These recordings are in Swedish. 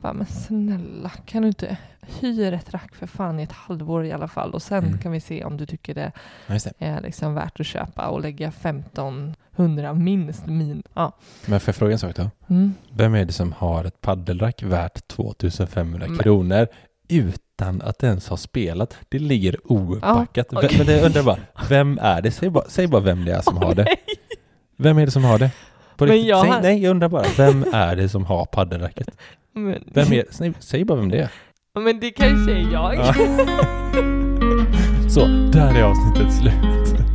Bara, men snälla, kan du inte hyra ett rack för fan i ett halvår i alla fall och sen Mm. kan vi se om du tycker det det. är liksom värt att köpa och lägga 1500 minst min. Ja. Men får jag fråga en sak då? Mm. Vem är det som har ett paddelrack värt 2500 Men- kronor utan att ens ha spelat? Det ligger opackat. Ja, okej. Men det undrar bara, vem är det? Säg bara, säg bara vem det är som har det. Nej. Vem är det som har det? På Men riktigt, jag säg, har- nej, jag undrar bara, vem är det som har paddelracket? Men, Vem är, säg, säg bara vem det är. men det kanske är jag. Ja. Så, där är avsnittet slut.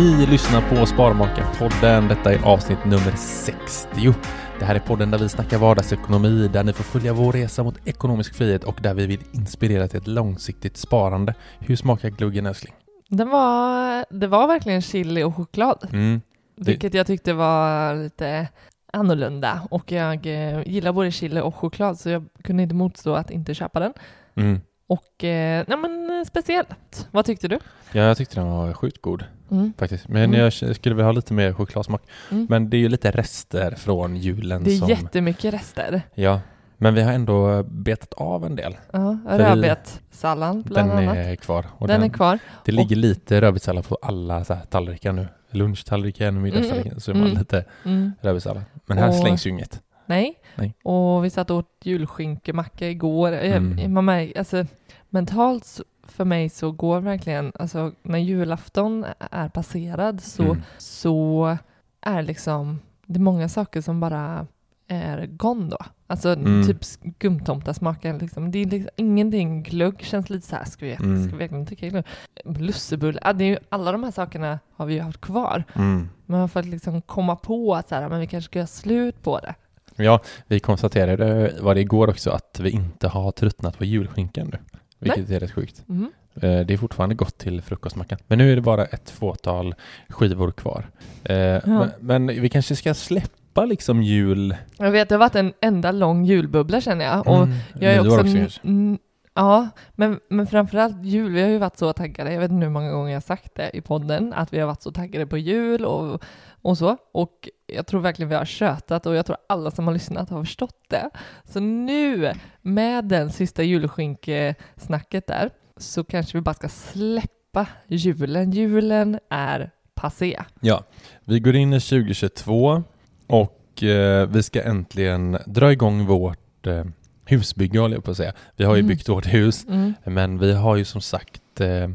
Ni lyssnar på Sparmakarpodden. Detta är avsnitt nummer 60. Det här är podden där vi snackar vardagsekonomi, där ni får följa vår resa mot ekonomisk frihet och där vi vill inspirera till ett långsiktigt sparande. Hur smakar gluggen älskling? Den var, det var verkligen chili och choklad, Mm. vilket jag tyckte var lite annorlunda och jag eh, gillar både chili och choklad så jag kunde inte motstå att inte köpa den. Mm. Och eh, nej men eh, speciellt. Vad tyckte du? Ja, jag tyckte den var sjukt god Mm. faktiskt. Men Mm. jag skulle vilja ha lite mer chokladsmak. Mm. Men det är ju lite rester från julen Det är som... jättemycket rester. Ja, men vi har ändå betat av en del. Ja, rödbetssallad bland Den annat. är kvar. Och den, är kvar. Det ligger lite rödbetssallad på alla så här tallrikar nu. Lunchtallriken, middagstallriken, så är man Mm. lite Mm. rödbetssallad. Men här Och- slängs ju inget. Nej. Nej. Och vi satt och åt julskinkemacka igår. Eh, Mm. Man märker, alltså, mentalt för mig så går verkligen, alltså när julafton är passerad så, Mm. så är liksom, det är många saker som bara är gone då. Alltså Mm. typ skumtomtasmaken liksom. Det är liksom ingenting, glögg känns lite så här, ska vi, Mm. ska vi verkligen tycka glögg? Lussebulle, ja, det är ju, alla de här sakerna har vi ju haft kvar. Mm. Men för att liksom komma på att så här, men vi kanske ska göra slut på det. Ja, vi konstaterade, var det igår också, att vi inte har tröttnat på julskinkan nu. Vilket är rätt sjukt. Eh, Det är fortfarande gott till frukostmackan. Men nu är det bara ett fåtal skivor kvar. Eh, men, men vi kanske ska släppa liksom jul... Jag vet, det har varit en enda lång julbubbla känner jag. Och Mm, jag är också... också ja, men, men framförallt jul. Vi har ju varit så taggade. Jag vet inte hur många gånger jag har sagt det i podden, att vi har varit så taggade på jul och, och så. Och jag tror verkligen vi har tjötat och jag tror alla som har lyssnat har förstått det. Så nu, med den sista julskinkesnacket där, så kanske vi bara ska släppa julen. Julen är passé. Ja, vi går in i 2022 och eh, vi ska äntligen dra igång vårt eh, husbygge håller jag på att säga. Vi har ju Mm. byggt vårt hus, Mm. men vi har ju som sagt eh,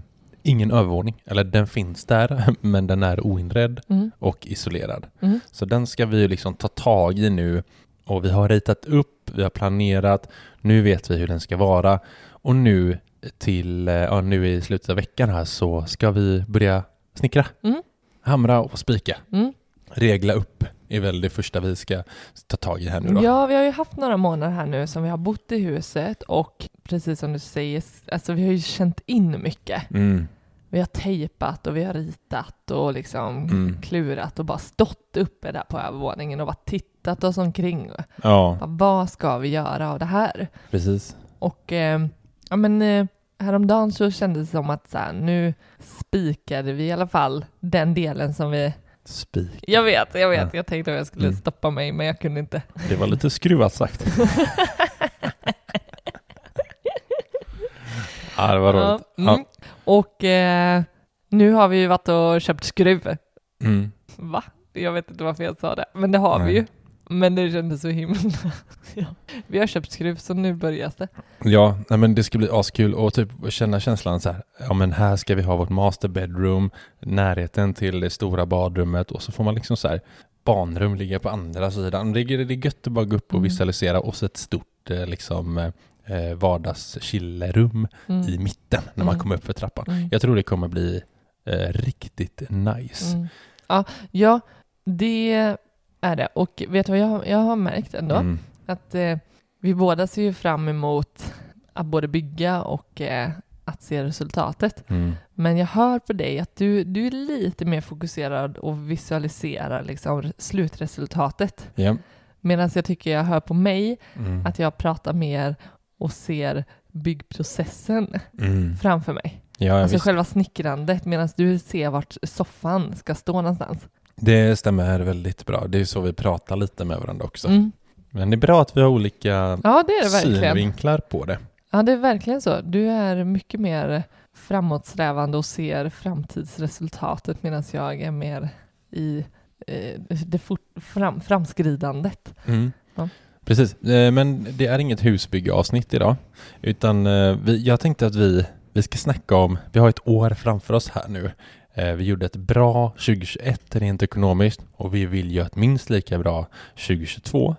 ingen övervåning. Eller den finns där, men den är oinredd Mm. och isolerad. Mm. Så den ska vi liksom ta tag i nu och vi har ritat upp, vi har planerat, nu vet vi hur den ska vara och nu till, eh, ja, nu i slutet av veckan här så ska vi börja snickra. Mm. Hamra och spika. Mm. Regla upp är väl det första vi ska ta tag i här nu då. Ja, vi har ju haft några månader här nu som vi har bott i huset och precis som du säger, alltså vi har ju känt in mycket. Mm. Vi har tejpat och vi har ritat och liksom Mm. klurat och bara stått uppe där på övervåningen och bara tittat oss omkring. Ja, Bara, vad ska vi göra av det här? precis. Och eh, ja, men eh, häromdagen så kändes det som att så här, nu spikade vi i alla fall den delen som vi... Spik. Jag vet, jag vet, Ja. jag tänkte att jag skulle Mm. stoppa mig men jag kunde inte. Det var lite skruvat sagt. ja, det var roligt. Ja, mm. Ja. Och eh, nu har vi ju varit och köpt skruv. Mm. Va? Jag vet inte varför jag sa det, men det har Nej. vi ju. Men det kändes så himla... ja. Vi har köpt skruv så nu börjar det. Ja, nej, men det ska bli askul och typ känna känslan så här, ja men här ska vi ha vårt master bedroom, närheten till det stora badrummet och så får man liksom så här barnrum ligga på andra sidan. Det är, det är gött att bara gå upp och Mm. visualisera och så ett stort eh, liksom eh, vardagschillerum Mm. i mitten när man Mm. kommer upp för trappan. Mm. Jag tror det kommer bli eh, riktigt nice. Mm. Ja, ja, det är det. Och vet du vad jag, jag har märkt ändå? Mm. Att eh, vi båda ser ju fram emot att både bygga och eh, att se resultatet. Mm. Men jag hör på dig att du, du är lite mer fokuserad och visualiserar liksom slutresultatet. Ja. Medan jag tycker jag hör på mig Mm. att jag pratar mer och ser byggprocessen Mm. framför mig. Ja, alltså visst. själva snickrandet medan du ser vart soffan ska stå någonstans. Det stämmer väldigt bra. Det är så vi pratar lite med varandra också. Mm. Men det är bra att vi har olika Ja, det det synvinklar på det. Ja, det är verkligen så. Du är mycket mer framåtsträvande och ser framtidsresultatet medan jag är mer i eh, det fort, fram, framskridandet. Mm. Ja. Precis, Eh, men det är inget husbyggeavsnitt idag. Utan eh, vi, jag tänkte att vi, vi ska snacka om, vi har ett år framför oss här nu. Eh, Vi gjorde ett bra 2021 rent ekonomiskt och vi vill göra ett minst lika bra 2022.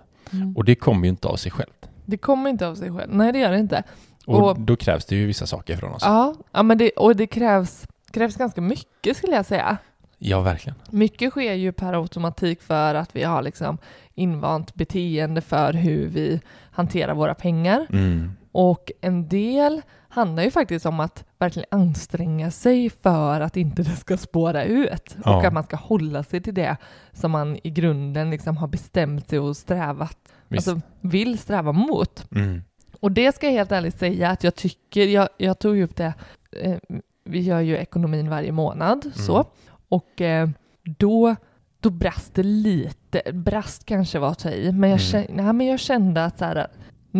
Och det kommer ju inte av sig självt. Det kommer inte av sig själv. Nej, det gör det inte. Och, Och- då krävs det ju vissa saker från oss. Ja, ja men det, och det krävs, krävs ganska mycket skulle jag säga. Ja, verkligen. Mycket sker ju per automatik för att vi har liksom invant beteende för hur vi hanterar våra pengar. Mm. Och en del handlar ju faktiskt om att verkligen anstränga sig för att inte det ska spåra ut. Ja. Och att man ska hålla sig till det som man i grunden liksom har bestämt sig och strävat, Visst. alltså vill sträva mot. Mm. Och det ska jag helt ärligt säga att jag tycker, jag, jag tog ju upp det, eh, vi gör ju ekonomin varje månad så, och eh, då, då brast det lite, brast kanske var att ta i, men jag, Mm. kände, nej, men jag kände att så här,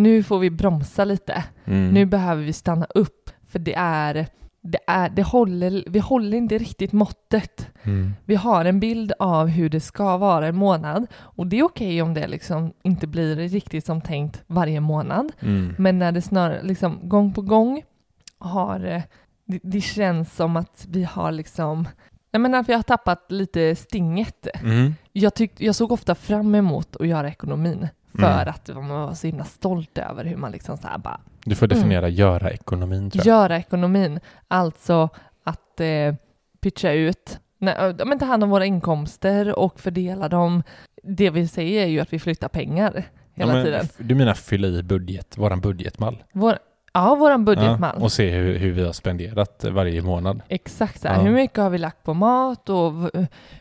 nu får vi bromsa lite, Mm. nu behöver vi stanna upp, för det är, det är, det håller, vi håller inte riktigt måttet. Mm. Vi har en bild av hur det ska vara en månad och det är okej om det liksom inte blir riktigt som tänkt varje månad. Mm. Men när det snarare liksom gång på gång har eh, det, det känns som att vi har liksom jag menar att vi har tappat lite stinget. Mm. Jag, tyck, jag såg ofta fram emot att göra ekonomin för Mm. att man var så himla stolt över hur man liksom så här bara Du får definiera göra ekonomin tror jag. göra ekonomin. Alltså att eh, pitcha ut, nej, men ta hand om våra inkomster och fördela dem. Det vi säger är ju att vi flyttar pengar hela Ja, men tiden. Du menar fylla i budget, våran budgetmall? Vår, ja, våran budgetmall. Ja, och se hur, hur vi har spenderat varje månad. Exakt så här. Ja. Hur mycket har vi lagt på mat och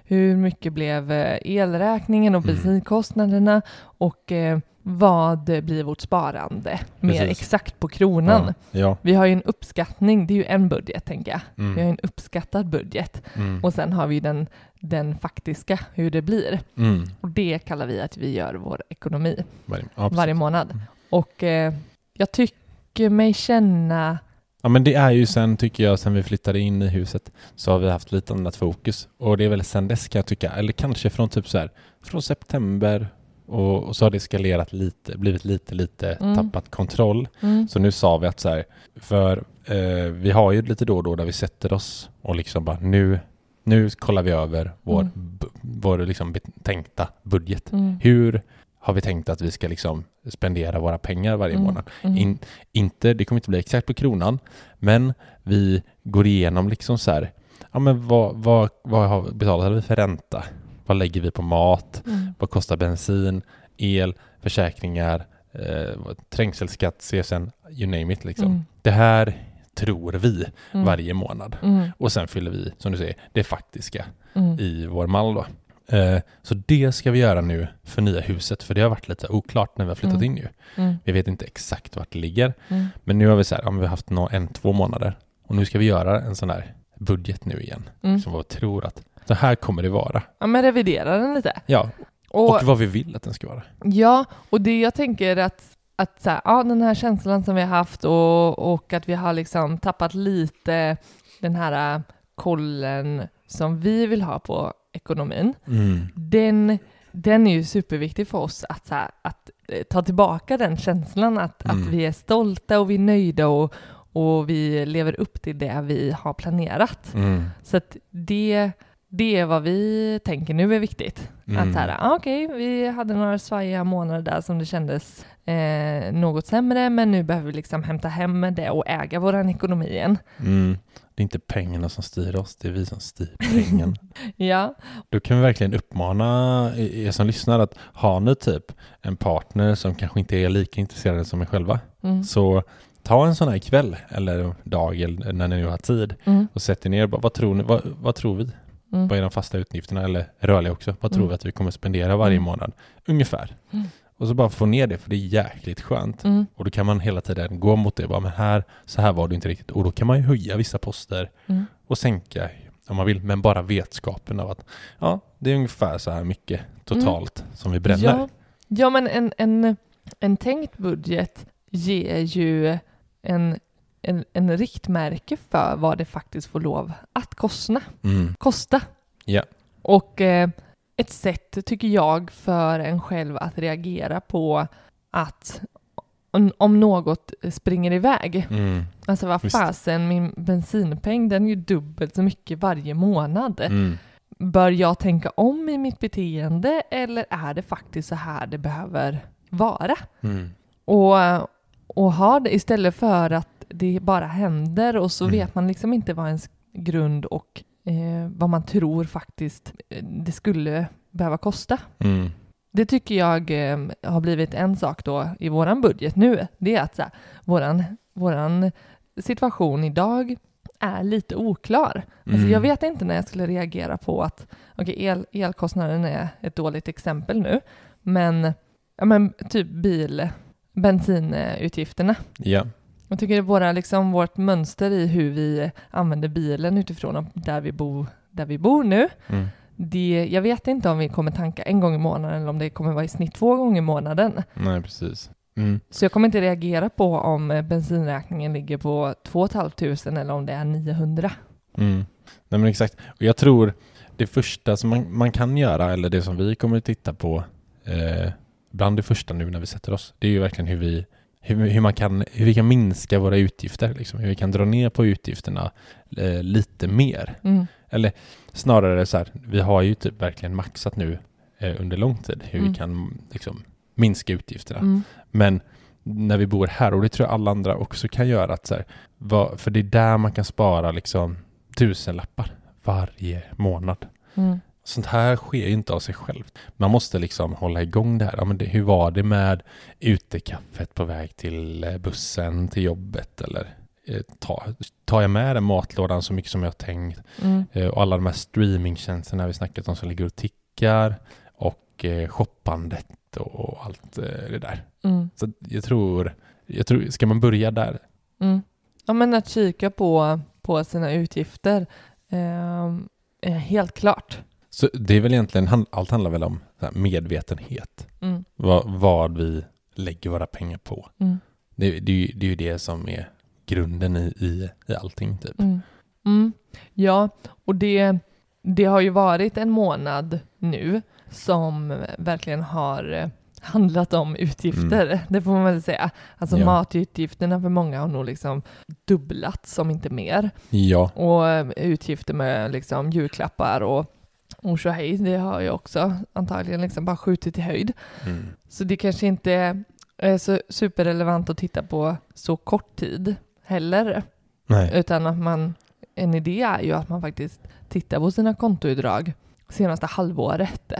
hur mycket blev eh, elräkningen och Mm. bensinkostnaderna och eh, vad blir vårt sparande mer Precis. exakt på kronan. Ja. ja. Vi har ju en uppskattning, det är ju en budget tänker jag. Vi har Mm. en uppskattad budget Mm. och sen har vi den, den faktiska, hur det blir. Mm. Och det kallar vi att vi gör vår ekonomi Varje, varje månad. Mm. Och eh, jag tycker mig känna Ja men det är ju sen tycker jag, sen vi flyttade in i huset så har vi haft lite annat fokus. Och det är väl sen dess kan jag tycka, eller kanske från typ så här, från september och, och så har det eskalerat lite, blivit lite, lite Mm. tappat kontroll. mm, Så nu sa vi att så här, för eh, vi har ju lite då och då där vi sätter oss och liksom bara nu, nu kollar vi över vår, Mm. bu- vår liksom bet- tänkta budget. mm, Hur har vi tänkt att vi ska liksom spendera våra pengar varje Mm, månad. mm. In, inte, det kommer inte bli exakt på kronan, men vi går igenom liksom så här, ja men vad, vad, vad har, betalar vi för ränta? Vad lägger vi på mat? Mm. Vad kostar bensin, el, försäkringar, eh, trängselskatt, CSN, you name it liksom. Mm. Det här tror vi Mm. varje månad. Mm. Och sen fyller vi, som du säger, det faktiska i vår mall då. Eh, så det ska vi göra nu för nya huset, för det har varit lite oklart när vi har flyttat Mm. in ju. Mm. Vi vet inte exakt vart det ligger, Mm. men nu har vi så här, ja, vi har haft en, två månader och nu ska vi göra en sån här budget nu igen. Mm. Som vi tror att så här kommer det vara. Ja, men revidera den lite. Ja, Och, och vad vi vill att den ska vara. ja, och det jag tänker att, att så här, ja, den här känslan som vi har haft och, och att vi har liksom tappat lite den här äh, kollen som vi vill ha på ekonomin. Den, den är ju superviktig för oss att, här, att eh, ta tillbaka den känslan att, Mm. att vi är stolta och vi är nöjda och, och vi lever upp till det vi har planerat. Mm. Så att det, det är vad vi tänker nu är viktigt. Mm. Att så här, ah, okej, vi hade några svajiga månader där som det kändes eh, något sämre, men nu behöver vi liksom hämta hem det och äga vår ekonomi igen. Mm. Det är inte pengarna som styr oss, det är vi som styr pengen. Ja, Då kan vi verkligen uppmana er som lyssnar att har ni typ en partner som kanske inte är lika intresserad som er själva, mm. så ta en sån här kväll eller dag eller när ni nu har tid Mm. och sätt er ner. Vad tror, ni, vad, vad tror vi? Mm. Vad är de fasta utgifterna eller rörliga också? Vad tror Mm. vi att vi kommer spendera varje Mm. månad? Ungefär. Mm. Och så bara få ner det, för det är jäkligt skönt. Mm. Och då kan man hela tiden gå mot det. Bara, men här, så här var det inte riktigt. Och då kan man ju höja vissa poster Mm. och sänka om man vill. Men bara vetskapen av att ja, det är ungefär så här mycket totalt som vi bränner. Ja, ja men en, en, en tänkt budget ger ju en, en, en riktmärke för vad det faktiskt får lov att kosta. Mm. kosta. Ja. Och eh, ett sätt, tycker jag, för en själv att reagera på att om, något springer iväg. Mm. Alltså vad fasen, min bensinpeng den är ju dubbelt så mycket varje månad. Mm. Bör jag tänka om i mitt beteende eller är det faktiskt så här det behöver vara? Mm. Och, och ha det istället för att det bara händer och så Mm. vet man liksom inte vad ens grund och eh, vad man tror faktiskt eh, det skulle behöva kosta. Mm. Det tycker jag eh, har blivit en sak då i våran budget nu. Det är att så här, våran, våran situation idag är lite oklar. Alltså Mm. jag vet inte när jag skulle reagera på att okej, el, elkostnaden är ett dåligt exempel nu, men, ja, men typ bil, bensinutgifterna. Ja. Jag tycker våra, liksom, vårt mönster i hur vi använder bilen utifrån där vi bor, där vi bor nu. Mm. Det, jag vet inte om vi kommer tanka en gång i månaden eller om det kommer vara i snitt två gånger i månaden. Nej, precis. Mm. Så jag kommer inte reagera på om bensinräkningen ligger på 2 500 eller om det är 900. Mm. Nej men exakt. Och jag tror det första som man, man kan göra, eller det som vi kommer att titta på eh, bland det första nu när vi sätter oss, det är ju verkligen hur vi, hur, hur man kan, hur vi kan minska våra utgifter, liksom. hur vi kan dra ner på utgifterna eh, lite mer. Mm. Eller snarare så här, vi har ju typ verkligen maxat nu eh, under lång tid hur Mm. vi kan liksom, minska utgifterna. Mm. Men när vi bor här, och det tror jag alla andra också kan göra, att så här, vad, för det är där man kan spara liksom tusenlappar varje månad. Sånt här sker ju inte av sig självt. Man måste liksom hålla igång det här. Ja, men det, hur var det med utekaffet på väg till eh, bussen, till jobbet? Eller eh, ta, tar jag med den matlådan så mycket som jag har tänkt? Mm. Eh, och alla de här streamingtjänsterna vi snackat om som ligger och tickar. Och eh, shoppandet och, och allt eh, det där. Mm. Så jag tror, jag tror, ska man börja där? Mm. Ja, men att kika på, på sina utgifter, ehm, helt klart. Så det är väl egentligen, allt handlar väl om medvetenhet. Mm. Vad, vad vi lägger våra pengar på. Mm. Det, det, det är ju det som är grunden i, i, i allting typ. Mm. Mm. Ja, och det, det har ju varit en månad nu som verkligen har eh, handlat om utgifter, det får man väl säga. Alltså Ja. matutgifterna för många har nog liksom dubblats, om inte mer. Ja, Och utgifter med liksom julklappar och, och hej, det har jag också antagligen liksom bara skjutit i höjd. Mm. Så det kanske inte är så superrelevant att titta på så kort tid heller. Nej. Utan att man, en idé är ju att man faktiskt tittar på sina kontoutdrag senaste halvåret.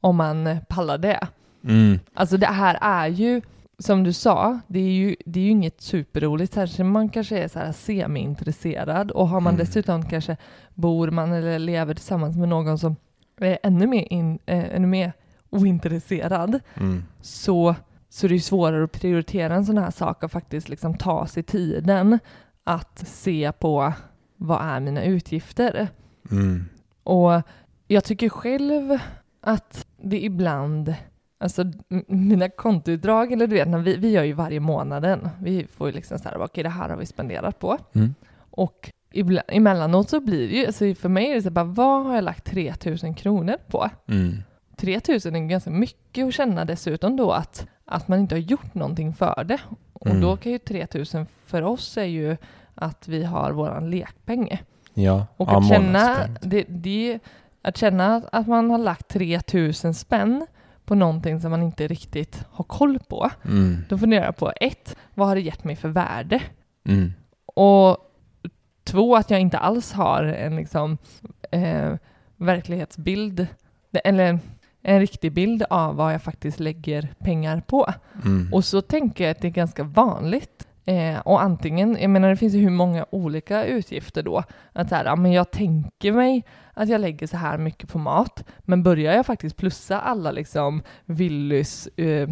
Om man pallar det. Mm. Alltså det här är ju, som du sa, det är ju, det är ju inget superroligt, särskilt man kanske är så här semi-intresserad och har man Mm. dessutom kanske bor man eller lever tillsammans med någon som ännu mer, in, eh, ännu mer ointresserad Mm. så, så det är svårare att prioritera en sån här sak och faktiskt liksom ta sig tiden att se på vad är mina utgifter. Mm. Och jag tycker själv att det ibland, alltså mina kontoutdrag, eller du vet, när vi, vi gör ju varje månaden, vi får ju liksom så här, okej det här har vi spenderat på. Mm. Och ibland, emellanåt så blir det ju, alltså för mig är det så bara, vad har jag lagt 3000 kronor på? Mm. 3000 är ganska mycket att känna dessutom då att, att man inte har gjort någonting för det. Och Mm. då kan ju 3000 för oss är ju att vi har våran lekpeng. Ja, Och att, känna, det, det, att känna att man har lagt 3000 spänn på någonting som man inte riktigt har koll på. Mm. Då funderar jag på ett, vad har det gett mig för värde? Mm. Och två, att jag inte alls har en liksom, eh, verklighetsbild, eller en riktig bild av vad jag faktiskt lägger pengar på. Mm. Och så tänker jag att det är ganska vanligt. Eh, och antingen, jag menar det finns ju hur många olika utgifter då. Att så här, ja, men jag tänker mig att jag lägger så här mycket på mat, men börjar jag faktiskt plussa alla liksom Willys, eh,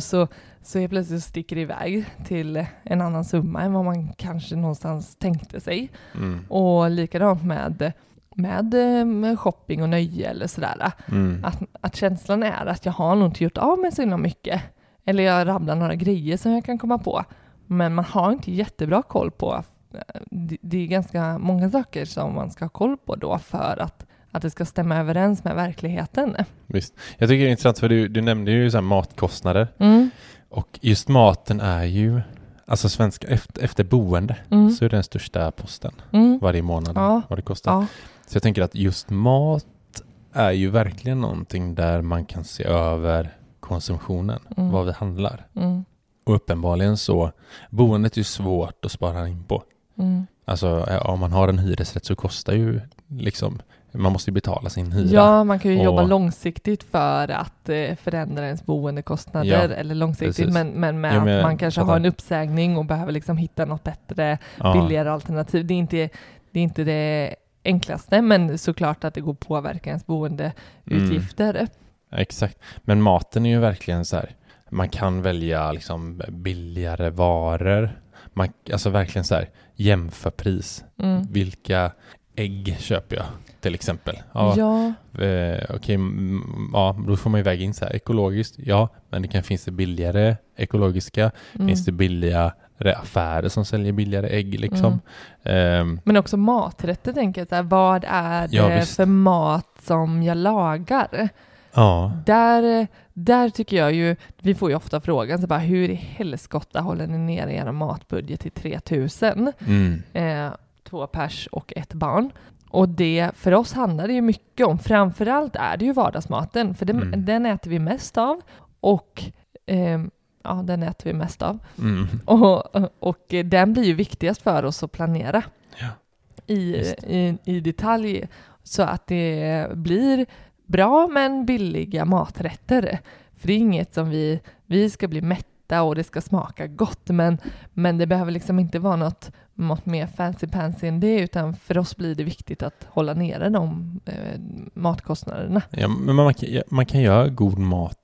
så, så är plötsligt sticker det iväg till en annan summa än vad man kanske någonstans tänkte sig. Mm. Och likadant med, med, med shopping och nöje eller sådär. Mm. Att, att känslan är att jag har nog inte gjort av med så himla mycket. Eller jag rabblar några grejer som jag kan komma på. Men man har inte jättebra koll på. eh, Det, det är ganska många saker som man ska ha koll på då för att, att det ska stämma överens med verkligheten. Visst. Jag tycker det är intressant för du, du nämnde ju så matkostnader Mm, och just maten är ju, alltså svenska, efter, efter boende mm, så är det den största posten mm. varje månad Ja. vad det kostar. Ja, Så jag tänker att just mat är ju verkligen någonting där man kan se över konsumtionen, Mm. vad vi handlar. mm, Och uppenbarligen så, boendet är ju svårt att spara in på. mm. Alltså om man har en hyresrätt så kostar ju liksom, man måste ju betala sin hyra. Ja, man kan ju Och- jobba långsiktigt för att eh, förändra ens boendekostnader, Ja, eller långsiktigt, precis. men, men med Ja, men att man kanske har en uppsägning och behöver liksom hitta något bättre, Ja. billigare alternativ. Det är, inte, det är inte det enklaste, men såklart att det går att påverka ens boendeutgifter. Ja, Exakt. Men maten är ju verkligen så här, man kan välja liksom billigare varor. Man, alltså verkligen så här, jämför pris. Mm. Vilka ägg köper jag till exempel? Ja, Ja, eh, mm, ja, då får man ju väga in så här, ekologiskt, ja, men det kan finnas det billigare ekologiska, mm. finns det billigare affärer som säljer billigare ägg liksom. Ehm, Men också maträtter tänker jag, så här, vad är det Ja, för mat som jag lagar? ja, Där, där tycker jag ju, vi får ju ofta frågan, så bara, hur i helskotta håller ni nere er matbudget till 3000? mm, Eh, två pers och ett barn. Och det, för oss handlar det ju mycket om, framförallt är det ju vardagsmaten, för den, Mm. den äter vi mest av. Och ehm, ja, den äter vi mest av. mm, Och, och den blir ju viktigast för oss att planera Ja, i, i, i detalj så att det blir bra men billiga maträtter. För det är inget som vi, vi ska bli mätta och det ska smaka gott men, men det behöver liksom inte vara något, något mer fancy pansy än det utan för oss blir det viktigt att hålla nere de eh, matkostnaderna. Ja, men man kan, man kan göra god mat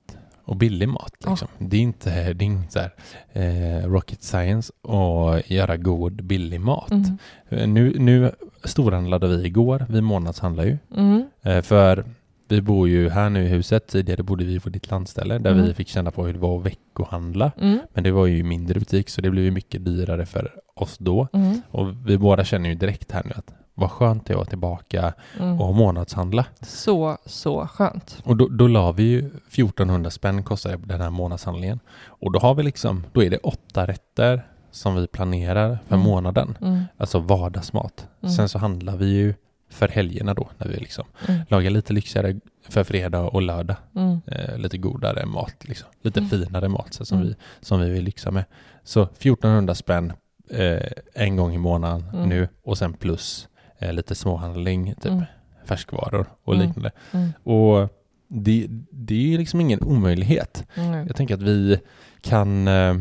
och billig mat. Ja. Liksom. Det är inte, det är inte så här, eh, rocket science att göra god billig mat. Mm. Eh, Nu, nu storhandlade vi igår, vi månadshandlar ju. Mm. Eh, för vi bor ju här nu i huset, tidigare bodde vi på ditt landställe där Mm. vi fick känna på hur det var att veckohandla. Mm. Men det var ju mindre butik så det blev ju mycket dyrare för oss då. Mm. Och vi båda känner ju direkt här nu att vad skönt det är att vara tillbaka Mm. och månadshandla. Så, så skönt. Och då, då la vi ju 1400 spänn kostar den här månadshandlingen. Och då har vi liksom, då är det åtta rätter som vi planerar för Mm. månaden. Mm. Alltså vardagsmat. Mm. Sen så handlar vi ju för helgerna då, när vi liksom Mm. lagar lite lyxigare för fredag och lördag. Mm. Eh, lite godare mat, liksom. lite Mm. finare mat så som, Mm. vi, som vi vill lyxa med. Så 1400 spänn eh, en gång i månaden Mm. nu och sen plus eh, lite småhandling, typ Mm. färskvaror och Mm. liknande. Mm. Och det, det är ju liksom ingen omöjlighet. Jag tänker att vi kan... eh,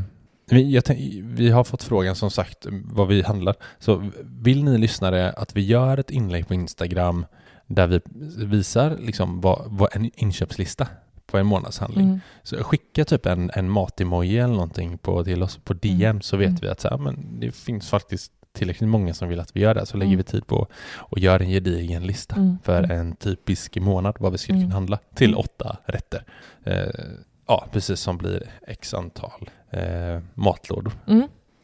tänk, vi har fått frågan som sagt vad vi handlar. Så vill ni lyssnare att vi gör ett inlägg på Instagram där vi visar liksom vad, vad en inköpslista på en månadshandling. Mm. Så skicka typ en, en matemoji eller någonting på, till oss på DM Mm. så vet Mm. vi att så här, men det finns faktiskt tillräckligt många som vill att vi gör det. Så lägger Mm. vi tid på och gör en gedigen lista Mm. för Mm. en typisk månad vad vi skulle kunna handla till åtta rätter. Eh, ja, precis som blir x antal eh, matlådor.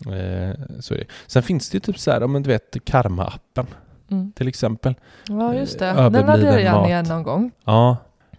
Eh, så är det. Sen finns det ju typ så här, om du vet Karma-appen Mm. till exempel. Ja, just det. Eh, Den hade jag mat. ner någon gång. Ja,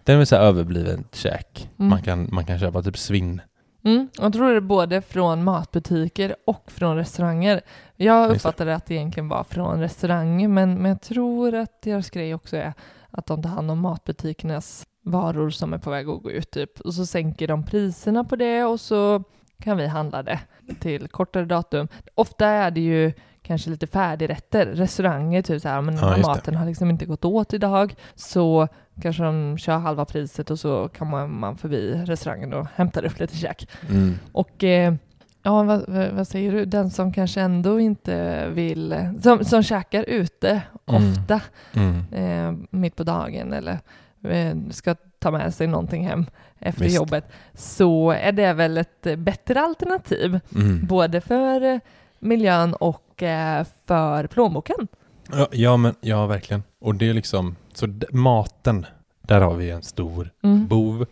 den är väl så här överbliven käk. Mm. Man, kan, man kan köpa typ svinn. Mm. Jag tror det är både från matbutiker och från restauranger. Jag det. uppfattade att det egentligen var från restauranger, men, men jag tror att deras grej också är att de tar hand om matbutikernas varor som är på väg att gå ut typ. Och så sänker de priserna på det och så kan vi handla det till kortare datum. Ofta är det ju kanske lite färdigrätter. Restauranger, typ så här, men Ja, det. maten har liksom inte gått åt idag. Så kanske de kör halva priset och så kan man, man förbi restaurangen och hämtar upp lite käk. Mm. Och eh, ja, vad, vad säger du? Den som kanske ändå inte vill, som, som käkar ute Mm. ofta Mm. eh, mitt på dagen eller eh, ska ta med sig någonting hem efter Visst. jobbet så är det väl ett bättre alternativ Mm. både för miljön och eh, för plånboken. Ja, ja, men ja, verkligen. Och det är liksom, så maten, där har vi en stor Mm. bov.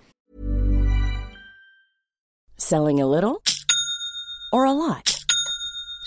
Selling a little or a lot?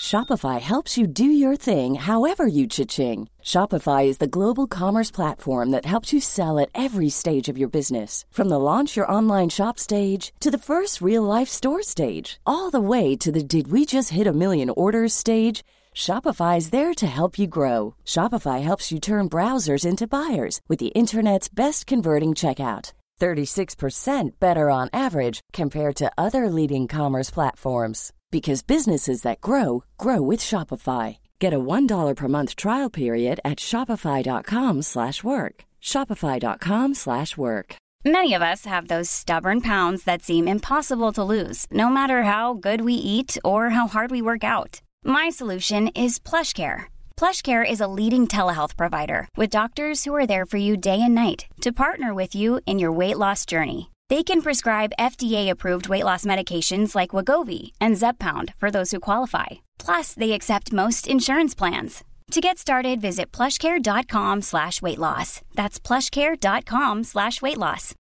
Shopify helps you do your thing however you cha-ching. Shopify is the global commerce platform that helps you sell at every stage of your business. From the launch your online shop stage to the first real life store stage, all the way to the did we just hit a million orders stage. Shopify is there to help you grow. Shopify helps you turn browsers into buyers with the internet's best converting checkout. 36% better on average compared to other leading commerce platforms because businesses that grow grow with Shopify. Get a $1 per month trial period at shopify.com/work. shopify.com/work. Many of us have those stubborn pounds that seem impossible to lose, no matter how good we eat or how hard we work out. My solution is PlushCare. PlushCare is a leading telehealth provider with doctors who are there for you day and night to partner with you in your weight loss journey. They can prescribe FDA-approved weight loss medications like Wagovi and Zepbound for those who qualify. Plus, they accept most insurance plans. To get started, visit plushcare.com slash weight loss. That's plushcare.com slash weight loss.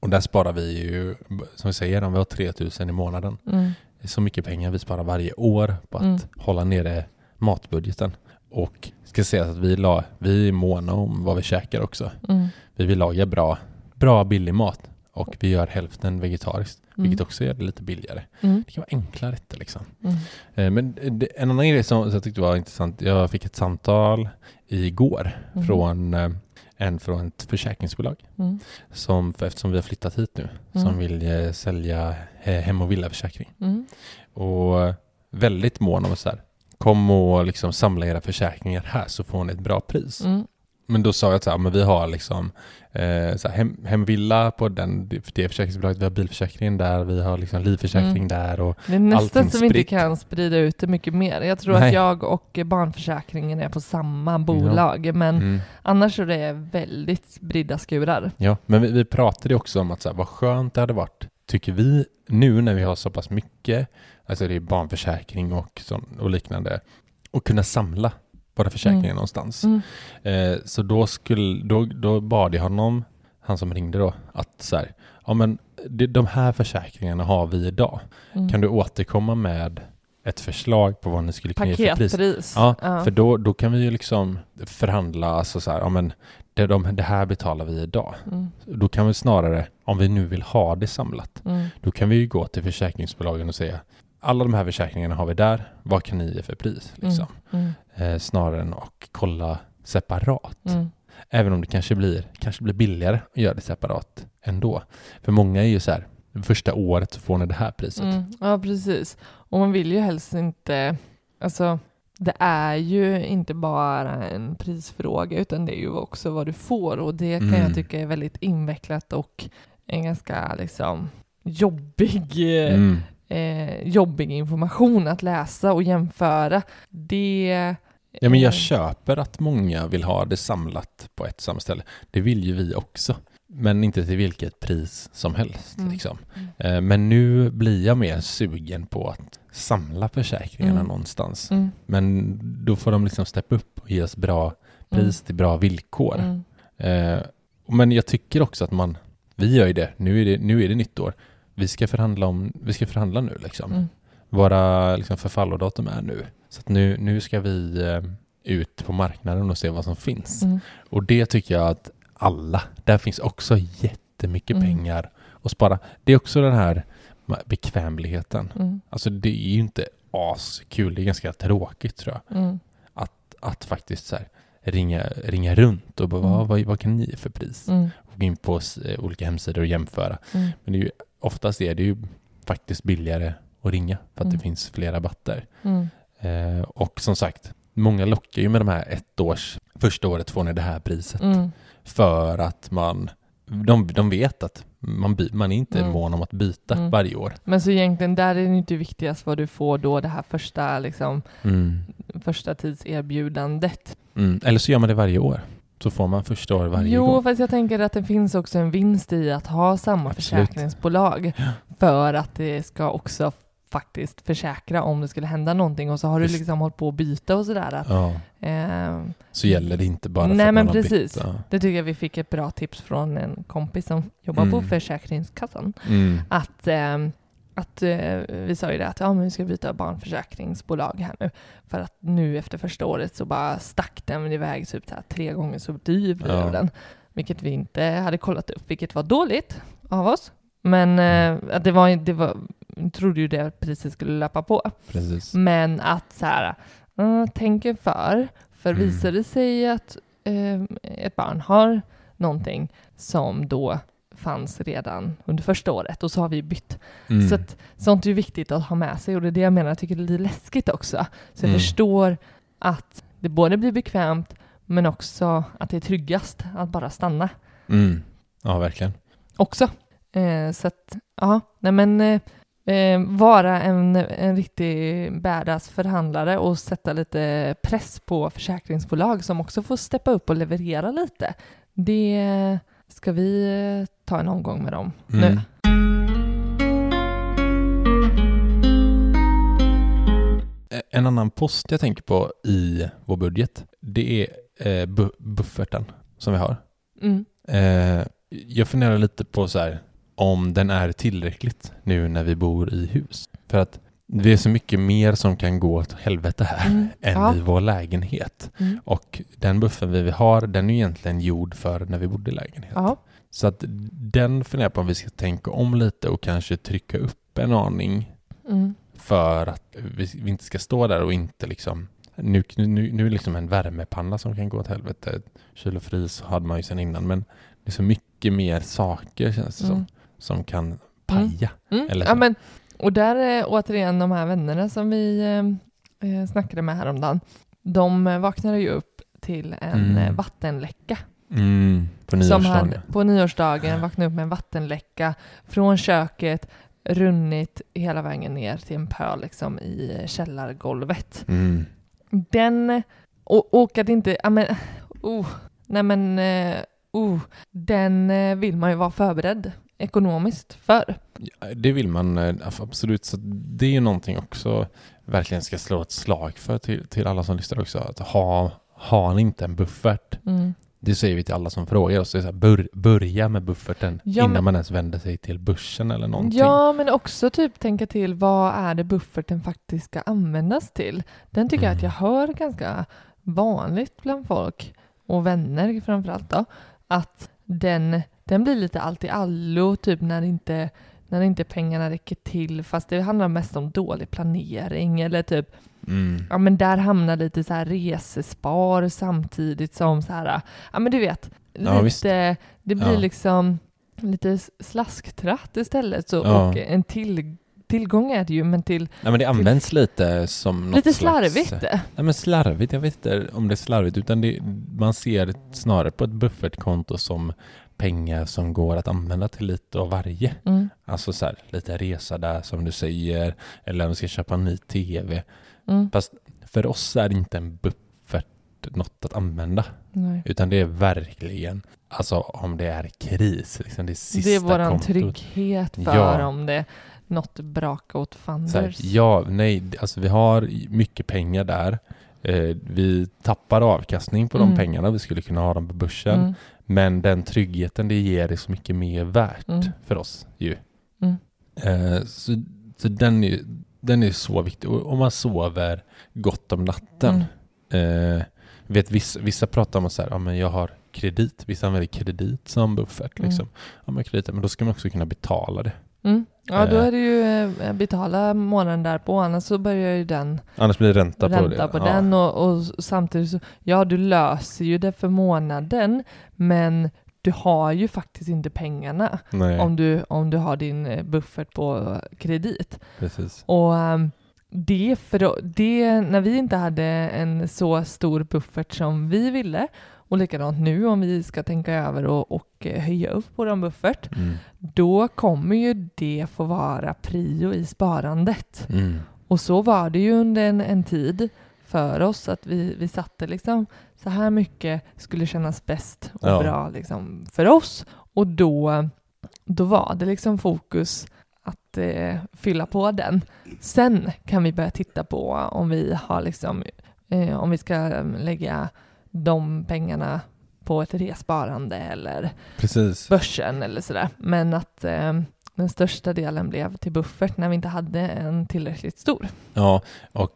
Och där sparar vi ju, som vi säger, om vi har 3000 i månaden. Mm. Det är så mycket pengar vi sparar varje år på att Mm. hålla nere matbudgeten. Och ska säga att vi, la, vi är måna om vad vi käkar också. Mm. Vi vill laga bra, bra billig mat och vi gör hälften vegetariskt, Mm. vilket också gör det lite billigare. Mm. Det kan vara enkla rätter liksom. Mm. Eh, Men det, en annan grej som jag tyckte var intressant, jag fick ett samtal igår Mm. från eh, en från ett försäkringsbolag Mm. som, eftersom vi har flyttat hit nu, Mm. som vill eh, sälja eh, hem och villaförsäkring. Mm. Och väldigt mån om så här, kom och liksom samla era försäkringar här så får ni ett bra pris. Mm. Men då sa jag att så men vi har liksom eh, så här, hem, hemvilla på den, det försäkringsbolaget, vi har bilförsäkringen där, vi har liksom livförsäkring Mm. där och Det är nästan som vi inte kan sprida ut det mycket mer. Jag tror Nej. att jag och barnförsäkringen är på samma bolag, men mm, annars är det väldigt spridda skurar. ja, men vi, vi pratade också om att så här, vad skönt det hade varit, tycker vi, nu när vi har så pass mycket, alltså det är barnförsäkring och, sån, och liknande, och kunna samla våra försäkringar Mm. någonstans. Mm. Eh, så då, skulle, då, då bad jag honom, han som ringde då, att så här, ja men det, de här försäkringarna har vi idag. Mm. Kan du återkomma med ett förslag på vad ni skulle kunna ge för pris? Paketpris. Ja, för då, då kan vi ju liksom förhandla, alltså så här, ja men det, de, det här betalar vi idag. Mm. Då kan vi snarare, om vi nu vill ha det samlat, Mm. då kan vi ju gå till försäkringsbolagen och säga alla de här försäkringarna har vi där, vad kan ni ge för pris? Liksom. Mm. Eh, snarare än att kolla separat. Mm. Även om det kanske blir, kanske blir billigare att göra det separat ändå. För många är ju så här, första året så får ni det här priset. Mm. Ja, precis. Och man vill ju helst inte, alltså det är ju inte bara en prisfråga utan det är ju också vad du får och det kan Mm. jag tycka är väldigt invecklat och en ganska liksom jobbig, eh, Mm. Eh, jobbig information att läsa och jämföra. Det... Ja, men jag eh, köper att många vill ha det samlat på ett samma ställe. Det vill ju vi också. Men inte till vilket pris som helst. Mm. Liksom. Eh, Men nu blir jag mer sugen på att samla försäkringarna Mm. någonstans. Mm. Men då får de liksom steppa upp och ge oss bra pris till bra villkor. Mm. Eh, men jag tycker också att man, vi gör ju det, nu är det, nu är det nytt år. Vi ska förhandla, om, vi ska förhandla nu liksom. Mm. Våra liksom, förfallodatum är nu. Så nu, nu ska vi eh, ut på marknaden och se vad som finns. Mm. Och det tycker jag att alla, där finns också jättemycket Mm. pengar att spara. Det är också den här bekvämligheten. Mm. Alltså det är ju inte askul, det är ganska tråkigt tror jag. Mm. Att, att faktiskt så här, ringa, ringa runt och bara, Mm. vad, vad, vad kan ni för pris? Mm. Och gå in på olika hemsidor och jämföra. Mm. Men det är ju, oftast är det ju faktiskt billigare att ringa för att Mm. det finns fler rabatter. Mm. Eh, och som sagt, många lockar ju med de här ett års, första året får ni det här priset. Mm. För att man, de, de vet att man, by, man är inte Mm. mån om att byta Mm. varje år. Men så egentligen där är det inte viktigast vad du får då det här första, liksom, första tidserbjudandet. Mm. Eller så gör man det varje år. Så får man första år varje jo, gång. fast jag tänker att det finns också en vinst i att ha samma Absolut. försäkringsbolag för att det ska också faktiskt försäkra om det skulle hända någonting och så har du liksom hållit på att byta och sådär. Ja, eh, så gäller det inte bara för Nej, att men man har precis. bytt. Ja. det tycker jag vi fick ett bra tips från en kompis som jobbar på Mm. Försäkringskassan. Mm. att, eh, att eh, vi sa ju det att ja, men vi ska byta barnförsäkringsbolag här nu. För att nu efter första året så bara stack den iväg typ så här, tre gånger så dyr blev Ja. den. Vilket vi inte hade kollat upp, vilket var dåligt av oss. Men eh, att det var, det var, trodde ju det priset skulle löpa på. Precis. Men att så här, uh, tänk er för. För Mm. visar det sig att eh, ett barn har någonting som då fanns redan under första året och så har vi bytt. Mm. Så att, sånt är ju viktigt att ha med sig och det är det jag menar, jag tycker det är lite läskigt också. Så jag Mm. förstår att det både blir bekvämt men också att det är tryggast att bara stanna Mm. Ja, verkligen. också. Eh, så att, ja, nej men eh, eh, vara en, en riktig badass förhandlare och sätta lite press på försäkringsbolag som också får steppa upp och leverera lite. Det ska vi eh, ta en omgång med dem nu. Mm. En annan post jag tänker på i vår budget, det är eh, bu- bufferten som vi har. Mm. Eh, jag funderar lite på så här, om den är tillräckligt nu när vi bor i hus. För att det är så mycket mer som kan gå åt helvete här Mm. än Ja. i vår lägenhet. Mm. Och den buffen vi har, den är egentligen gjord för när vi bodde i lägenhet. Ja. Så att den funderar jag på om vi ska tänka om lite och kanske trycka upp en aning Mm. för att vi, vi inte ska stå där och inte liksom nu, nu, nu är det liksom en värmepanna som kan gå åt helvete. Kyl och frys hade man ju sedan innan men det är så mycket mer saker känns det Mm. som som kan paja. Mm. Eller Ja, men, och där är återigen de här vännerna som vi eh, eh, snackade med häromdagen. De vaknade ju upp till en Mm. eh, vattenläcka. Mm, på Som nyårsdagen. hade, på nyårsdagen vaknade upp med en vattenläcka från köket, runnit hela vägen ner till en pöl liksom i källargolvet. Mm. Den, och, och att inte, ja men, oh, nej men, eh, oh, den vill man ju vara förberedd ekonomiskt för. Ja, Det vill man eh, absolut. Så det är ju någonting också verkligen ska slå ett slag för till, till alla som lyssnar också. Att ha, har ni inte en buffert, Mm. det säger vi till alla som frågar oss, det är så här, bör, börja med bufferten Ja, innan men- man ens vänder sig till börsen eller någonting. Ja, men också typ tänka till vad är det bufferten faktiskt ska användas till? Den tycker jag att jag Mm. hör ganska vanligt bland folk och vänner framförallt då, att den, den blir lite allt i allo, typ när inte när inte pengarna räcker till, fast det handlar mest om dålig planering eller typ, Mm. ja men där hamnar lite så här resespar samtidigt som så här, ja men du vet, Ja, visst. lite, det blir Ja. liksom lite slasktratt istället så, Ja. och en till, tillgång är det ju, men till Nej men det används lite som något lite slags... slarvigt. Nej men slarvigt, jag vet inte om det är slarvigt utan det, man ser snarare på ett buffertkonto som pengar som går att använda till lite av varje. Mm, Alltså så här, lite resa där som du säger, eller om vi ska köpa en ny TV. mm, Fast för oss är det inte en buffert något att använda, nej. utan det är verkligen, alltså om det är kris, liksom det sista Det är våran kontot. trygghet för Ja. om det något brakar åt fanders. ja, nej, alltså vi har mycket pengar där. Eh, vi tappar avkastning på de Mm. pengarna, vi skulle kunna ha dem på börsen. Mm, Men den tryggheten det ger är så mycket mer värt Mm. för oss ju. Mm. Eh, så så den, är, den är så viktig. Och om man sover gott om natten. Mm. Eh, vet, vissa, vissa pratar om att så här, ja, men jag har kredit. Vissa använder kredit som buffert. Mm. Liksom. Ja, men, kredit, men då ska man också kunna betala det. Mm. Ja, då Eh. är det ju eh, betala månaden därpå, annars så börjar ju den Annars blir det ränta, på ränta på Ja. den och, och samtidigt så, ja du löser ju det för månaden, men du har ju faktiskt inte pengarna Nej, om du, om du har din eh, buffert på kredit. precis. Och ehm, det, för, det, när vi inte hade en så stor buffert som vi ville, och likadant nu om vi ska tänka över och, och eh, höja upp vår buffert, Mm. då kommer ju det få vara prio i sparandet. Mm. Och så var det ju under en, en tid för oss att vi, vi satte liksom så här mycket skulle kännas bäst och Ja. bra liksom för oss. Och då, då var det liksom fokus att eh, fylla på den. Sen kan vi börja titta på om vi har liksom, eh, om vi ska mm, lägga de pengarna på ett resparande eller Precis. börsen eller sådär. Men att eh, den största delen blev till buffert när vi inte hade en tillräckligt stor. Ja, och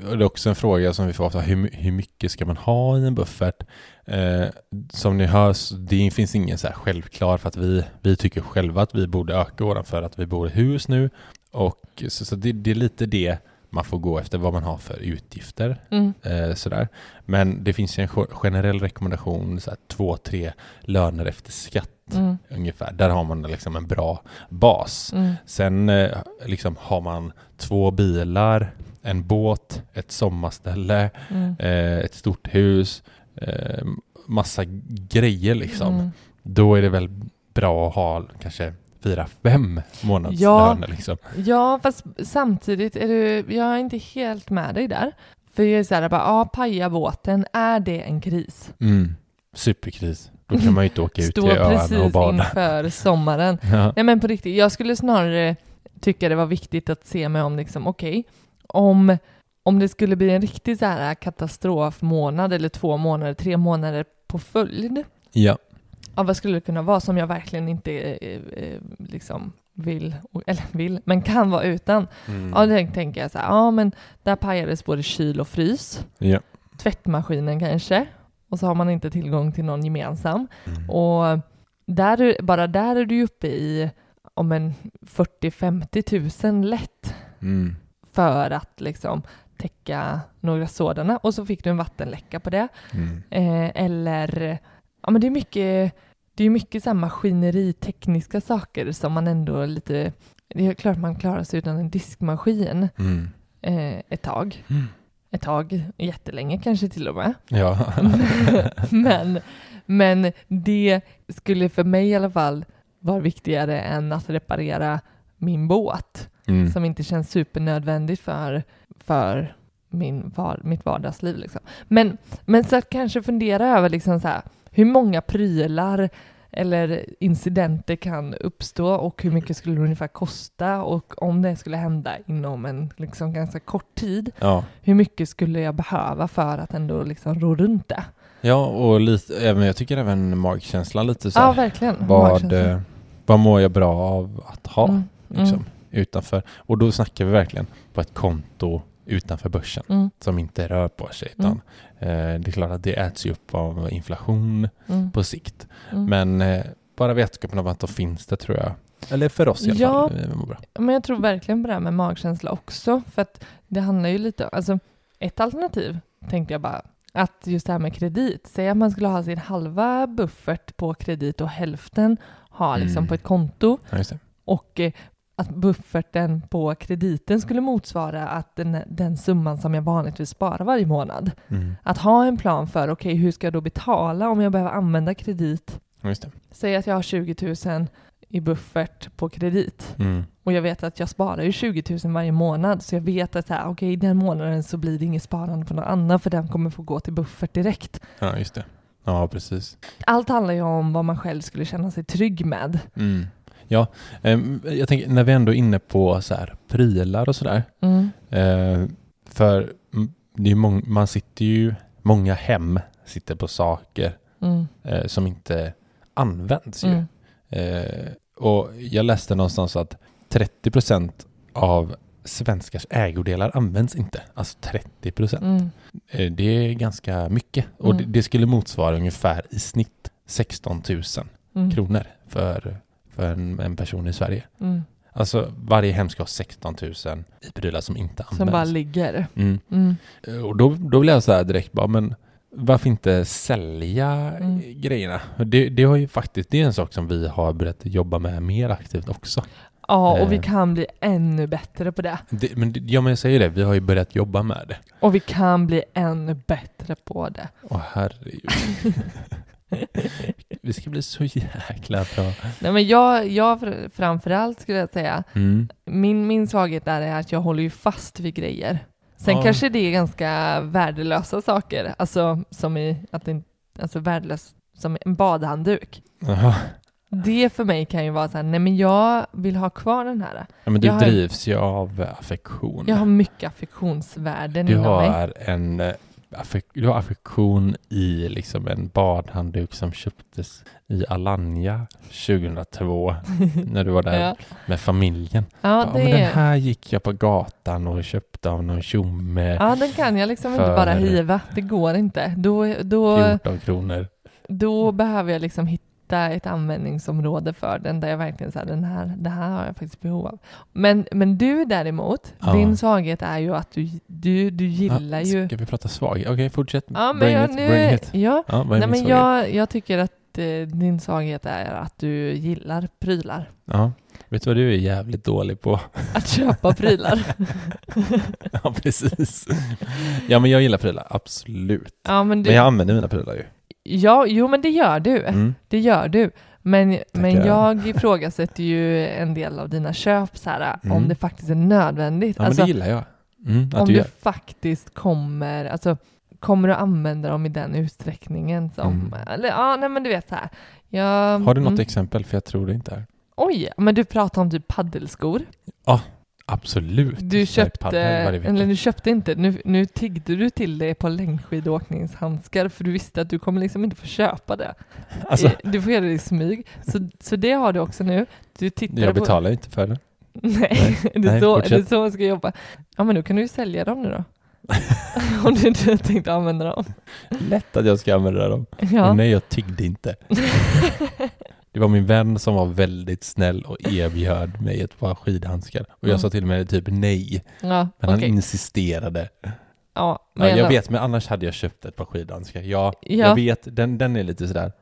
det är också en fråga som vi får ofta, hur, hur mycket ska man ha i en buffert? Eh, som ni hör, det finns ingen så här självklar för att vi, vi tycker själva att vi borde öka våran för att vi bor i hus nu. Och så, så det, det är lite det man får gå efter vad man har för utgifter. Mm. Eh, sådär. Men det finns ju en ge- generell rekommendation, så här, två, tre löner efter skatt Mm. ungefär. Där har man liksom en bra bas. Mm. Sen eh, liksom har man två bilar, en båt, ett sommarställe, Mm. eh, ett stort hus, eh, massa grejer liksom. Mm. Då är det väl bra att ha kanske fyra, fem månadslöner Ja. liksom. Ja, fast samtidigt är du, jag är inte helt med dig där. För jag är så här, bara, ja, paja båten, är det en kris? Mm. Superkris. Då kan man ju inte åka ut Stå till öarna och precis bada. inför sommaren. Ja. Nej men på riktigt, jag skulle snarare tycka det var viktigt att se mig om liksom, okej, om, om det skulle bli en riktig så här katastrofmånad eller två månader, tre månader på följd, ja. Ja, vad skulle det kunna vara som jag verkligen inte eh, eh, liksom vill, eller vill, men kan vara utan? Mm. Ja, då tänker jag så här, ja men där pajades både kyl och frys, ja. tvättmaskinen kanske, och så har man inte tillgång till någon gemensam. Mm. Och där, är- bara där är du uppe i om en 40-50 000 lätt Mm. för att liksom täcka några sådana. Och så fick du en vattenläcka på det. Mm. Eh, eller, ja men det är mycket, det är mycket så maskineritekniska saker som man ändå lite, det är klart man klarar sig utan en diskmaskin Mm. eh, ett tag. Mm. Ett tag, jättelänge kanske till och med. Ja. men, men det skulle för mig i alla fall vara viktigare än att reparera min båt Mm. som inte känns supernödvändigt för, för min, var, mitt vardagsliv. Liksom. Men, men så att kanske fundera över liksom så här, hur många prylar eller incidenter kan uppstå och hur mycket skulle det ungefär kosta och om det skulle hända inom en liksom ganska kort tid, ja. hur mycket skulle jag behöva för att ändå liksom ro runt det? Ja, och lite, även, jag tycker även magkänslan lite så här, Ja, verkligen. vad, eh, vad mår jag bra av att ha Mm, liksom, mm, utanför? Och då snackar vi verkligen på ett konto utanför börsen mm, som inte rör på sig. Utan, eh, det är klart att det äts ju upp av inflation mm, på sikt. mm. Men eh, bara vetskapen om att då finns det tror jag Eller för oss i alla Ja. fall. Bra. Men jag tror verkligen på det här med magkänsla också, för att det handlar ju lite, alltså ett alternativ tänkte jag bara, att just det här med kredit, säg att man skulle ha sin halva buffert på kredit och hälften ha liksom Mm. på ett konto Ja, och eh, att bufferten på krediten skulle motsvara att den, den summan som jag vanligtvis sparar varje månad. Mm. Att ha en plan för, okej hur ska jag då betala om jag behöver använda kredit? Ja, just det. Säg att jag har 20 000 i buffert på kredit Mm. och jag vet att jag sparar ju 20 000 varje månad så jag vet att okej den månaden så blir det inget sparande på någon annan för den kommer få gå till buffert direkt. Ja, just det. Ja, precis. Allt handlar ju om vad man själv skulle känna sig trygg med. Mm. Ja, ehm, jag tänker när vi ändå är inne på så här prylar och sådär. Mm. Eh, för mm, det är mång- man sitter ju, många hem sitter på saker Mm. eh, som inte används ju. Mm. Eh, och jag läste någonstans att 30% av svenskars ägodelar används inte. Alltså 30 Mm. Eh, Det är ganska mycket. Och Mm. det, det skulle motsvara ungefär i snitt 16 000 Mm. kronor för, för en, en person i Sverige. Mm. Alltså varje hem ska ha 16 000 i prylar som inte används. Som bara ligger. mm. Mm. Eh, Och då, då vill jag säga direkt bara, men varför inte sälja Mm. grejerna? Det, det har ju faktiskt, det är en sak som vi har börjat jobba med mer aktivt också. Ja, och vi Eh. kan bli ännu bättre på det. Det, men ja, men jag säger det, vi har ju börjat jobba med det. Och vi kan bli ännu bättre på det. Åh herregud. vi ska bli så jäkla bra. Nej, men jag, jag fr- framförallt skulle jag säga, Mm. min, min svaghet där är att jag håller ju fast vid grejer. Sen Ja. kanske det är ganska värdelösa saker, alltså som i att det alltså värdelöst som en badhandduk. Jaha. Det för mig kan ju vara så här, nej men jag vill ha kvar den här. Ja, men du Jag har- drivs ju av affektion. Jag har mycket affektionsvärden du inom mig. har en eh, affek- du har affektion i liksom en badhandduk som köptes i Alanya 2002 när du var där Ja, med familjen. ja, Ja, men den är, här gick jag på gatan och köpte av någon tjomme. ja, den kan jag liksom inte bara hiva. Det går inte. Då, då, 14 kronor. då behöver jag liksom hitta ett användningsområde för den där jag verkligen säger den här, det här har jag faktiskt behov av. Men, men du däremot, Ja. din svaghet är ju att du, du, du gillar ja, ju... Ska vi prata svag? Okej, fortsätt. Ja, men bring jag, it, nu, bring it. Ja, Ja, nej, men svaghet? jag, jag tycker att eh, din svaghet är att du gillar prylar. Ja. Vet du vad du är jävligt dålig på? Att köpa prylar. ja, precis. Ja, men jag gillar prylar, absolut. ja, men du, Men jag använder mina prylar ju. Ja, jo men det gör du. Mm. Det gör du. Men, men jag ifrågasätter ju en del av dina köp så här, Mm. om det faktiskt är nödvändigt. Ja, Alltså, men det gillar jag. Mm, om du du faktiskt kommer, alltså kommer du använda dem i den utsträckningen som, Mm. eller ja, nej men du vet så här. Jag, Har du något mm, exempel? För jag tror det inte är. Oj, men du pratar om typ paddelskor. Absolut. Du köpte, eller du köpte inte, nu, nu tiggde du till det på längdskidåkningshandskar för du visste att du kommer liksom inte få köpa det. Alltså, Eh, Du får göra det i smyg. Så, så det har du också nu. Du tittar jag på... betalar ju inte för det. Nej, det är, Nej, så, det är så man ska jobba. Ja men då kan du ju sälja dem nu då. Om du inte tänkte använda dem. Lätt att jag ska använda dem. Ja. Och nej, jag tiggde inte. Det var min vän som var väldigt snäll och erbjöd mig ett par skidhandskar. Och jag Mm. sa till och med typ nej. ja, Men han okej. insisterade. Ja, Ja, men jag ändå. vet, men annars hade jag köpt ett par skidhandskar. Ja, Ja. jag vet. Den, den är lite sådär.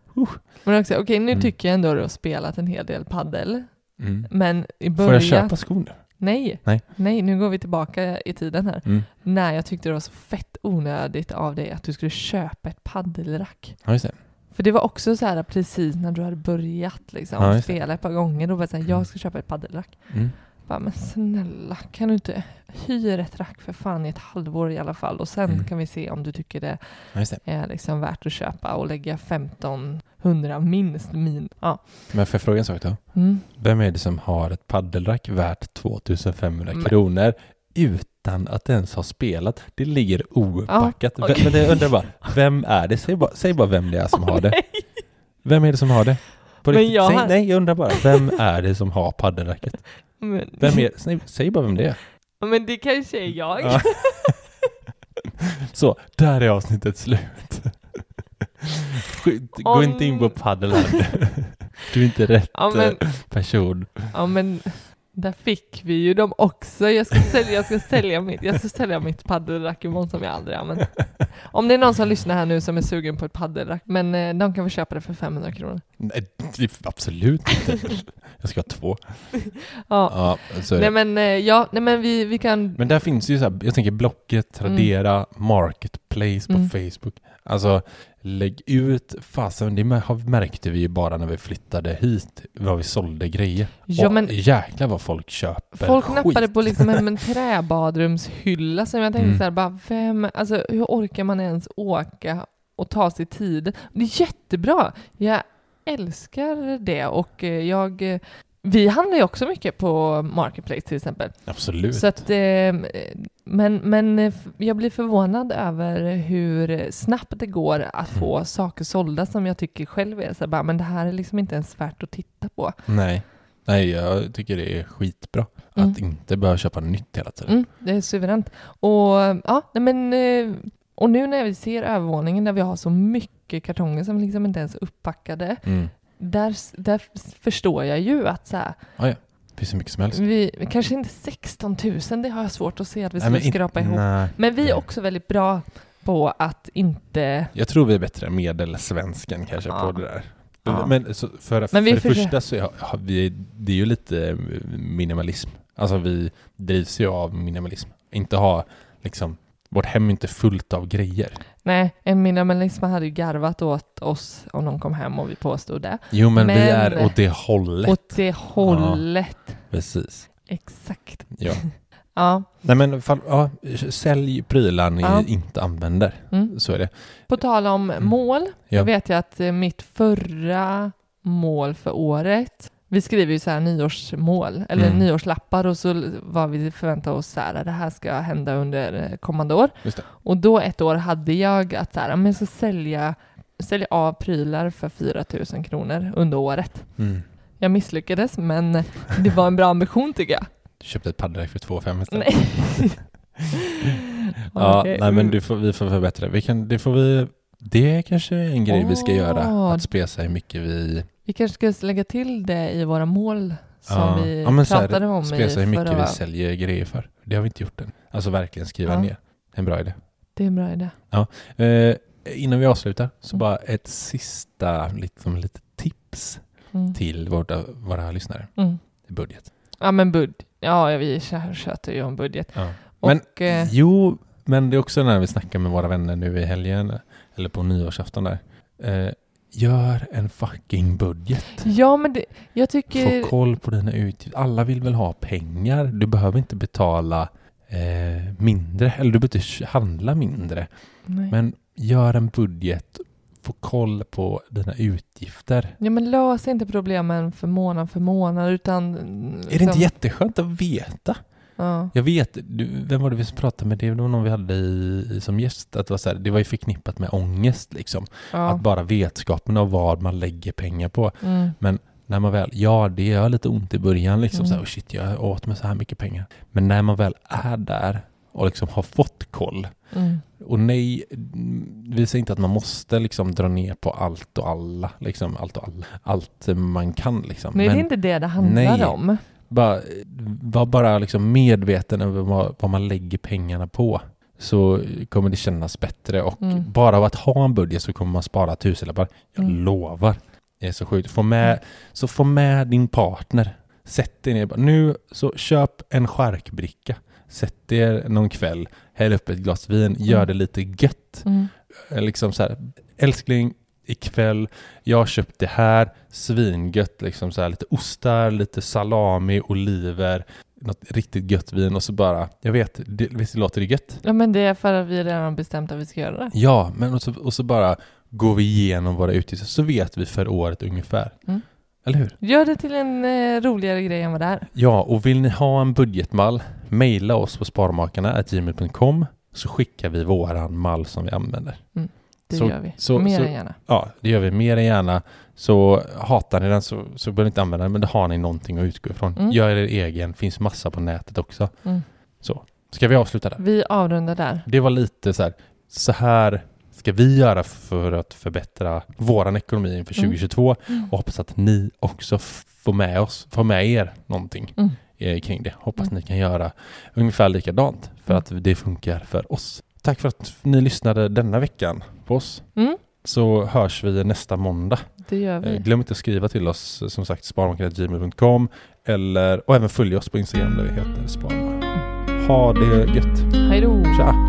Men också, okej nu Mm. tycker jag ändå att du har spelat en hel del paddel. Mm. Men i Får början... jag köpa skor nu? Nej. Nej. Nej, nu går vi tillbaka i tiden här. Mm. Nej, jag tyckte det var så fett onödigt av dig att du skulle köpa ett paddelrack. Ja, just det. För det var också så här precis när du hade börjat liksom, Ja, spela ett par gånger. Då var det så här, Mm. jag ska köpa ett paddelrack. Mm. Bara, men snälla, kan du inte hyra ett rack för fan i ett halvår i alla fall och sen Mm. kan vi se om du tycker det det. är liksom värt att köpa och lägga 1500 minst min. Ja. Men får jag fråga en sak då? Mm. Vem är det som har ett paddelrack värt 2500 Men- kronor utan att ens ha spelat? Det ligger oupackat. Ja, okej. Men jag undrar bara, vem är det? Säg bara, säg bara vem det är som har det. Nej. Vem är det som har det? På riktigt, jag säg, har- nej, jag undrar bara, vem är det som har paddelracket? Men, Vem är, säg, säg bara vem det är. men det kanske är jag. Ja. Så, där är avsnittet slut. Gå Om- inte in på paddel här. Du är inte rätt Ja, men- eh, person. Ja men där fick vi ju dem också. Jag ska sälja, jag ska sälja mitt, jag ska sälja mitt paddelrackemon som jag aldrig använt. Om det är någon som lyssnar här nu som är sugen på ett paddelrack, men eh, de kan få köpa det för 500 kronor. Nej, absolut inte. Jag ska ha två. Ja. Ja. Nej men eh, ja, nej men vi, vi kan... Men där finns ju så här, jag tänker Blocket, Tradera, Marketplace på Mm. Facebook. Alltså lägg ut, fasen det märkte vi ju bara när vi flyttade hit, vad vi sålde grejer. Ja, Och men- jäklar vad folk köper Folk skit. nappade på liksom en, en träbadrumshylla som jag tänkte Mm. så här, bara vem, alltså hur orkar man ens åka och ta sig tid? Det är jättebra! Jag älskar det och eh, jag eh, vi handlar ju också mycket på Marketplace till exempel. Absolut. Så att, eh, men, men eh, jag blir förvånad över hur snabbt det går att få Mm. saker sålda som jag tycker själv är så bara, men det här är liksom inte ens värt att titta på. Nej. Nej, jag tycker det är skitbra Mm. att inte behöva köpa nytt hela tiden. Mm, det är suveränt. Och, ja, men, och nu när vi ser övervåningen där vi har så mycket kartonger som liksom inte ens är upppackade, Mm. där, där förstår jag ju att så här, Ja, ja. Det finns så mycket som helst. vi, kanske inte 16 000, det har jag svårt att se att vi skulle skrapa ihop. nej. Men vi är också väldigt bra på att inte... Jag tror vi är bättre än medelsvensken kanske Ja. på det där. Ja. Men så för, Men för det försöker- första så har vi, det är ju lite minimalism. Alltså vi drivs ju av minimalism. Inte ha liksom, vårt hem är inte fullt av grejer. Nej, en minimalism hade ju garvat åt oss om någon kom hem och vi påstod det. Jo men, vi Men- är åt det hållet. Åt det hållet. Precis. Exakt. Ja. Ja. Nej men fall, ja, sälj prylar ni Ja. inte använder. Mm. Så är det. På tal om mål, Mm. Ja. jag vet ju att eh, mitt förra mål för året, vi skriver ju så här nyårsmål, eller Mm. nyårslappar och så var vi förväntade oss så här, det här ska hända under eh, kommande år. Och då ett år hade jag att så här, men jag ska sälja, sälja av prylar för 4 000 kronor under året. Mm. Jag misslyckades, men det var en bra ambition tycker jag. Du köpte ett paddel för 2 5 istället. Nej. Ja, Okej. nej men du får, vi får förbättra. Vi kan, det får vi... Det är kanske en grej vi ska göra. Att spesa hur mycket vi... Vi kanske ska lägga till det i våra mål som ja, vi ja, men så här, pratade om i hur mycket förra... vi säljer grejer för. Det har vi inte gjort än. Alltså verkligen skriva Ja. ner. En bra idé. Det är en bra idé. Eh, innan vi avslutar så Mm. bara ett sista liksom, lite tips Mm. till våra, våra lyssnare. Mm. Budget. Ja men bud. Ja, vi tjötar ju om budget. Ja. Och, Men eh, jo, men det är också när vi snackar med våra vänner nu i helgen eller på nyårsafton där. Eh, gör en fucking budget. ja men det, jag tycker... Få koll på dina utgifter. Alla vill väl ha pengar. Du behöver inte betala eh, mindre. Eller du behöver inte handla mindre. Nej. Men gör en budget. Få koll på dina utgifter. Ja men lös inte problemen för månad för månad utan... Är det inte jätteskönt att veta? Ja. Jag vet, du, vem var det vi pratade med? Det var någon vi hade i, i, som gäst. Att det, var så här, det var ju förknippat med ångest liksom. ja. Att bara vetskapen av vad man lägger pengar på. Mm. Men när man väl, ja det gör lite ont i början liksom Mm. så här, oh shit jag åt med så här mycket pengar. Men när man väl är där och liksom har fått koll. Mm. Och nej, vi säger inte att man måste liksom dra ner på allt och alla, liksom allt och alla, allt man kan liksom. Nej, det är inte det det handlar nej. om. Bara, var bara liksom medveten över vad, vad man lägger pengarna på. Så kommer det kännas bättre och Mm. bara av att ha en budget så kommer man spara tusenlappar. Jag Mm. lovar. Det är så sjukt. Få med, Så få med din partner. Sätt dig ner. Nu så köp en charkbricka. Sätt er någon kväll. Häll upp ett glas vin. Gör Mm. det lite gött. Mm. Liksom så här. Älskling, ikväll. Jag har köpt det här. Svingött. Liksom så här, lite ostar, lite salami, oliver. Något riktigt gött vin och så bara, jag vet, det, visst låter det gött? Ja men det är för att vi redan bestämt att vi ska göra det. Ja, men och så, och så bara går vi igenom våra utgifter så vet vi för året ungefär. Mm. Eller hur? Gör det till en eh, roligare grej än vad det är. Ja, och vill ni ha en budgetmall, mejla oss på sparmakarna.gmail.com så skickar vi våran mall som vi använder. Det Så- gör vi. så- Mer så- än gärna. Ja, det gör vi mer än gärna. Så hatar ni den så, så behöver ni inte använda den, men då har ni någonting att utgå ifrån. Mm. Gör er egen, finns massa på nätet också. Mm. Så, ska vi avsluta där? Vi avrundar där. Det var lite så här, så här ska vi göra för att förbättra våran ekonomi inför Mm. 2022 och hoppas att ni också får med oss, får med er någonting Mm. eh, kring det. Hoppas ni kan göra ungefär likadant för att det funkar för oss. Tack för att ni lyssnade denna veckan på oss. Mm, Så hörs vi nästa måndag. det gör Eh, vi. Glöm inte att skriva till oss, eh, som sagt, sparbanken.gmail.com eller och även följ oss på Instagram där vi heter Sparbanken. Ha det gött! Hej då! Tja!